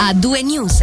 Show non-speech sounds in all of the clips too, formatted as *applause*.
a due news.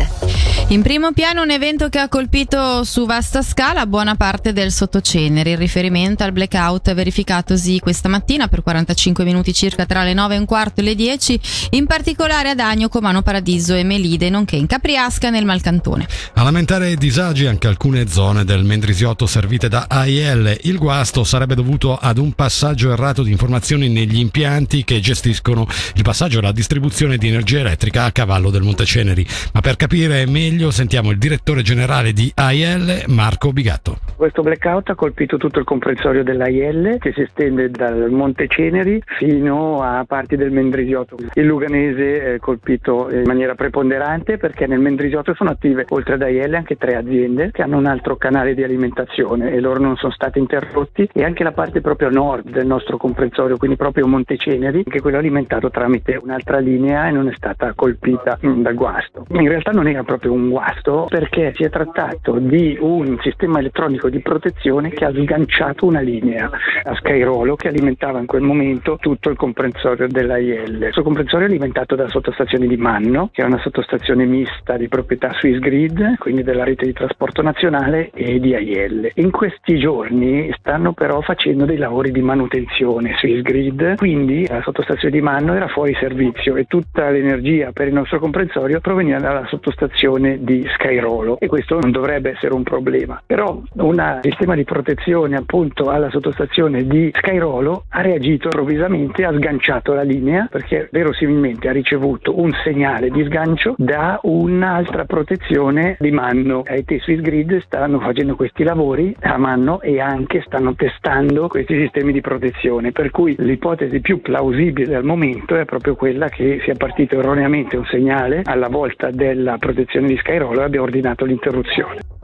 In primo piano un evento che ha colpito su vasta scala buona parte del sottocenere, in riferimento al blackout verificatosi questa mattina per 45 minuti circa tra le 9 e un quarto e le 10, in particolare ad Agno, Comano Paradiso e Melide, nonché in Capriasca nel Malcantone. A lamentare disagi anche alcune zone del Mendrisiotto servite da AIL. Il guasto sarebbe dovuto ad un passaggio errato di informazioni negli impianti che gestiscono il passaggio e la distribuzione di energia elettrica a cavallo del Monteceneri. Ma per capire meglio sentiamo il direttore generale di AIL, Marco Bigatto. Questo blackout ha colpito tutto il comprensorio dell'AIL che si estende dal Monte Ceneri fino a parti del Mendrisiotto. Il Luganese è colpito in maniera preponderante perché nel Mendrisiotto sono attive oltre ad AIL anche tre aziende che hanno un altro canale di alimentazione e loro non sono stati interrotti e anche la parte proprio nord del nostro comprensorio, quindi proprio Monte Ceneri, che è quello alimentato tramite un'altra linea e non è stata colpita dal guasto. In realtà non era proprio un guasto perché si è trattato di un sistema elettronico di protezione che ha sganciato una linea a Skyrolo che alimentava in quel momento tutto il comprensorio dell'AIL. Questo comprensorio è alimentato dalla sottostazione di Manno, che è una sottostazione mista di proprietà Swissgrid, quindi della rete di trasporto nazionale e di AIL. In questi giorni stanno però facendo dei lavori di manutenzione Swissgrid, quindi la sottostazione di Manno era fuori servizio e tutta l'energia per il nostro comprensorio proveniva dalla sottostazione di Skyrolo e questo non dovrebbe essere un problema. Però un sistema di protezione appunto alla sottostazione di Skyrolo ha reagito improvvisamente, ha sganciato la linea perché verosimilmente ha ricevuto un segnale di sgancio da un'altra protezione di Manno. IT Swiss Grid stanno facendo questi lavori a Manno e anche stanno testando questi sistemi di protezione, per cui l'ipotesi più plausibile al momento è proprio quella che sia partito erroneamente un segnale alla volta della protezione di Skyrolo Cairolo abbia ordinato l'interruzione.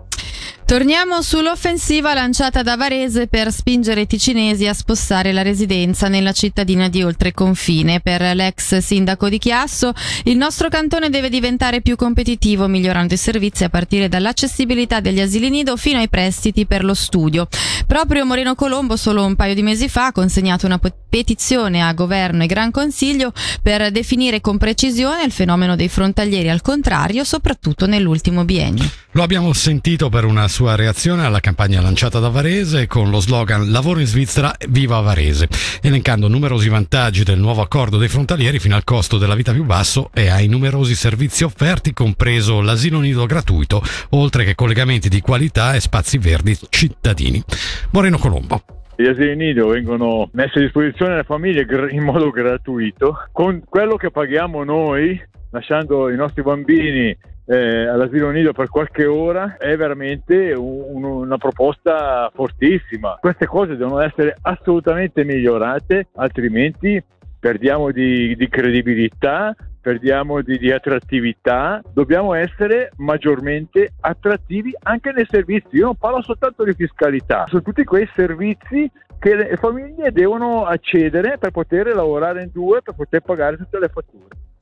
Torniamo sull'offensiva lanciata da Varese per spingere i ticinesi a spostare la residenza nella cittadina di oltreconfine. Per l'ex sindaco di Chiasso, il nostro cantone deve diventare più competitivo migliorando i servizi a partire dall'accessibilità degli asili nido fino ai prestiti per lo studio. Proprio Moreno Colombo solo un paio di mesi fa ha consegnato una petizione a governo e Gran Consiglio per definire con precisione il fenomeno dei frontalieri al contrario, soprattutto nell'ultimo biennio. Lo abbiamo sentito per una sua reazione alla campagna lanciata da Varese con lo slogan Lavoro in Svizzera, viva Varese, elencando numerosi vantaggi del nuovo accordo dei frontalieri fino al costo della vita più basso e ai numerosi servizi offerti, compreso l'asilo nido gratuito, oltre che collegamenti di qualità e spazi verdi cittadini. Moreno Colombo. Gli asili nido vengono messi a disposizione alle famiglie in modo gratuito con quello che paghiamo noi lasciando i nostri bambini eh, all'asilo nido per qualche ora è veramente un, una proposta fortissima. Queste cose devono essere assolutamente migliorate, altrimenti perdiamo di, di credibilità, perdiamo di, di, attrattività, dobbiamo essere maggiormente attrattivi anche nei servizi. Io non parlo soltanto di fiscalità, sono tutti quei servizi che le famiglie devono accedere per poter lavorare in due, per poter pagare tutte le fatture.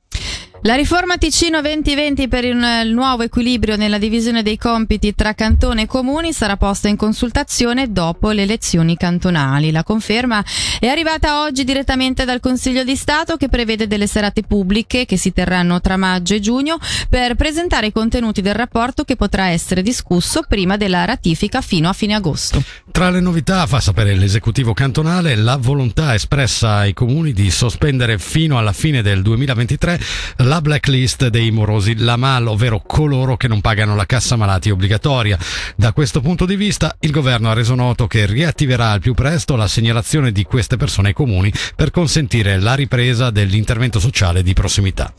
La riforma Ticino 2020 per il nuovo equilibrio nella divisione dei compiti tra cantone e comuni sarà posta in consultazione dopo le elezioni cantonali. La conferma è arrivata oggi direttamente dal Consiglio di Stato che prevede delle serate pubbliche che si terranno tra maggio e giugno per presentare i contenuti del rapporto che potrà essere discusso prima della ratifica fino a fine agosto. Tra le novità fa sapere l'esecutivo cantonale la volontà espressa ai comuni di sospendere fino alla fine del 2023 la blacklist dei morosi Lamal, ovvero coloro che non pagano la cassa malati obbligatoria. Da questo punto di vista, il governo ha reso noto che riattiverà al più presto la segnalazione di queste persone ai comuni per consentire la ripresa dell'intervento sociale di prossimità.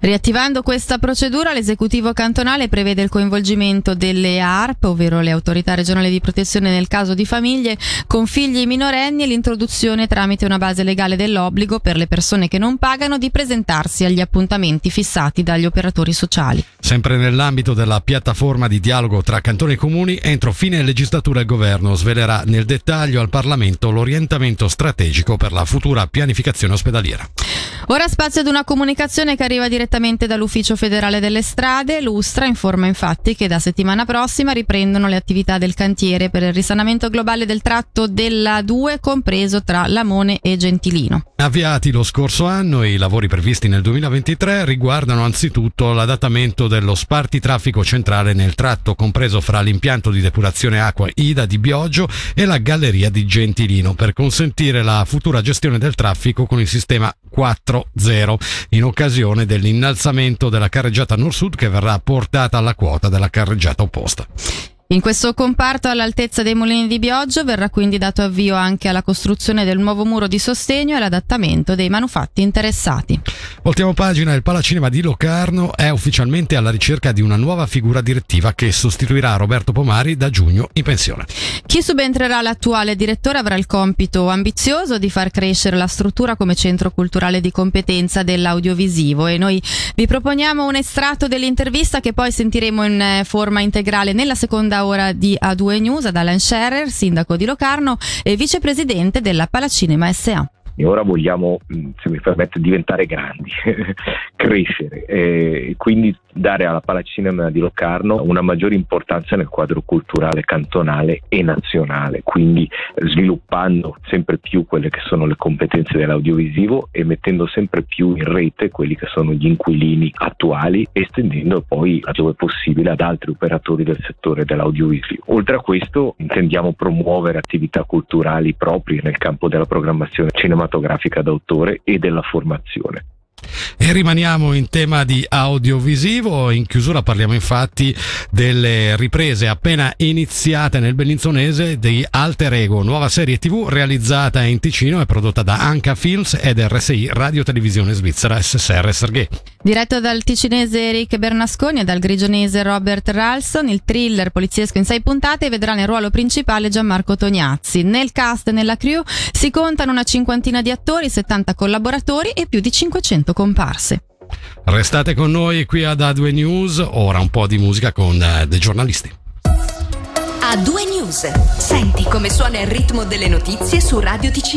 Riattivando questa procedura, l'esecutivo cantonale prevede il coinvolgimento delle ARP, ovvero le autorità regionali di protezione nel caso di famiglie con figli minorenni e l'introduzione tramite una base legale dell'obbligo per le persone che non pagano di presentarsi agli appuntamenti appuntamenti fissati dagli operatori sociali. Sempre nell'ambito della piattaforma di dialogo tra cantoni e comuni, entro fine legislatura il governo svelerà nel dettaglio al Parlamento l'orientamento strategico per la futura pianificazione ospedaliera. Ora spazio ad una comunicazione che arriva direttamente dall'Ufficio federale delle strade. L'Ustra informa infatti che da settimana prossima riprendono le attività del cantiere per il risanamento globale del tratto della 2 compreso tra Lamone e Gentilino. Avviati lo scorso anno i lavori previsti nel 2023 tre riguardano anzitutto l'adattamento dello spartitraffico centrale nel tratto compreso fra l'impianto di depurazione acqua Ida di Bioggio e la galleria di Gentilino per consentire la futura gestione del traffico con il sistema 4.0 in occasione dell'innalzamento della carreggiata nord-sud che verrà portata alla quota della carreggiata opposta. In questo comparto all'altezza dei mulini di Bioggio verrà quindi dato avvio anche alla costruzione del nuovo muro di sostegno e all'adattamento dei manufatti interessati. Voltiamo pagina, il Palacinema di Locarno è ufficialmente alla ricerca di una nuova figura direttiva che sostituirà Roberto Pomari da giugno in pensione. Chi subentrerà l'attuale direttore avrà il compito ambizioso di far crescere la struttura come centro culturale di competenza dell'audiovisivo e noi vi proponiamo un estratto dell'intervista che poi sentiremo in eh, forma integrale nella seconda ora di A2 News ad Alan Scherer, sindaco di Locarno e vicepresidente della Palacinema SA e ora vogliamo, mm, se mi permette, diventare grandi, *laughs* crescere e quindi dare alla Palacinema di Locarno una maggiore importanza nel quadro culturale cantonale e nazionale, quindi sviluppando sempre più quelle che sono le competenze dell'audiovisivo e mettendo sempre più in rete quelli che sono gli inquilini attuali, estendendo poi, laddove possibile, ad altri operatori del settore dell'audiovisivo. Oltre a questo intendiamo promuovere attività culturali proprie nel campo della programmazione cinematografica cinematografica d'autore e della formazione. E rimaniamo in tema di audiovisivo, in chiusura parliamo infatti delle riprese appena iniziate nel Bellinzonese di Alter Ego, nuova serie tv realizzata in Ticino e prodotta da Anca Films ed RSI Radio Televisione Svizzera SSR Serghe. Diretto dal ticinese Eric Bernasconi e dal grigionese Robert Ralston, il thriller poliziesco in sei puntate vedrà nel ruolo principale Gianmarco Tognazzi. Nel cast e nella crew si contano una cinquantina di attori, 70 collaboratori e più di 500 comparse. Restate con noi qui ad A2 News, ora un po' di musica con uh, dei giornalisti. A2 News, senti come suona il ritmo delle notizie su Radio Ticino.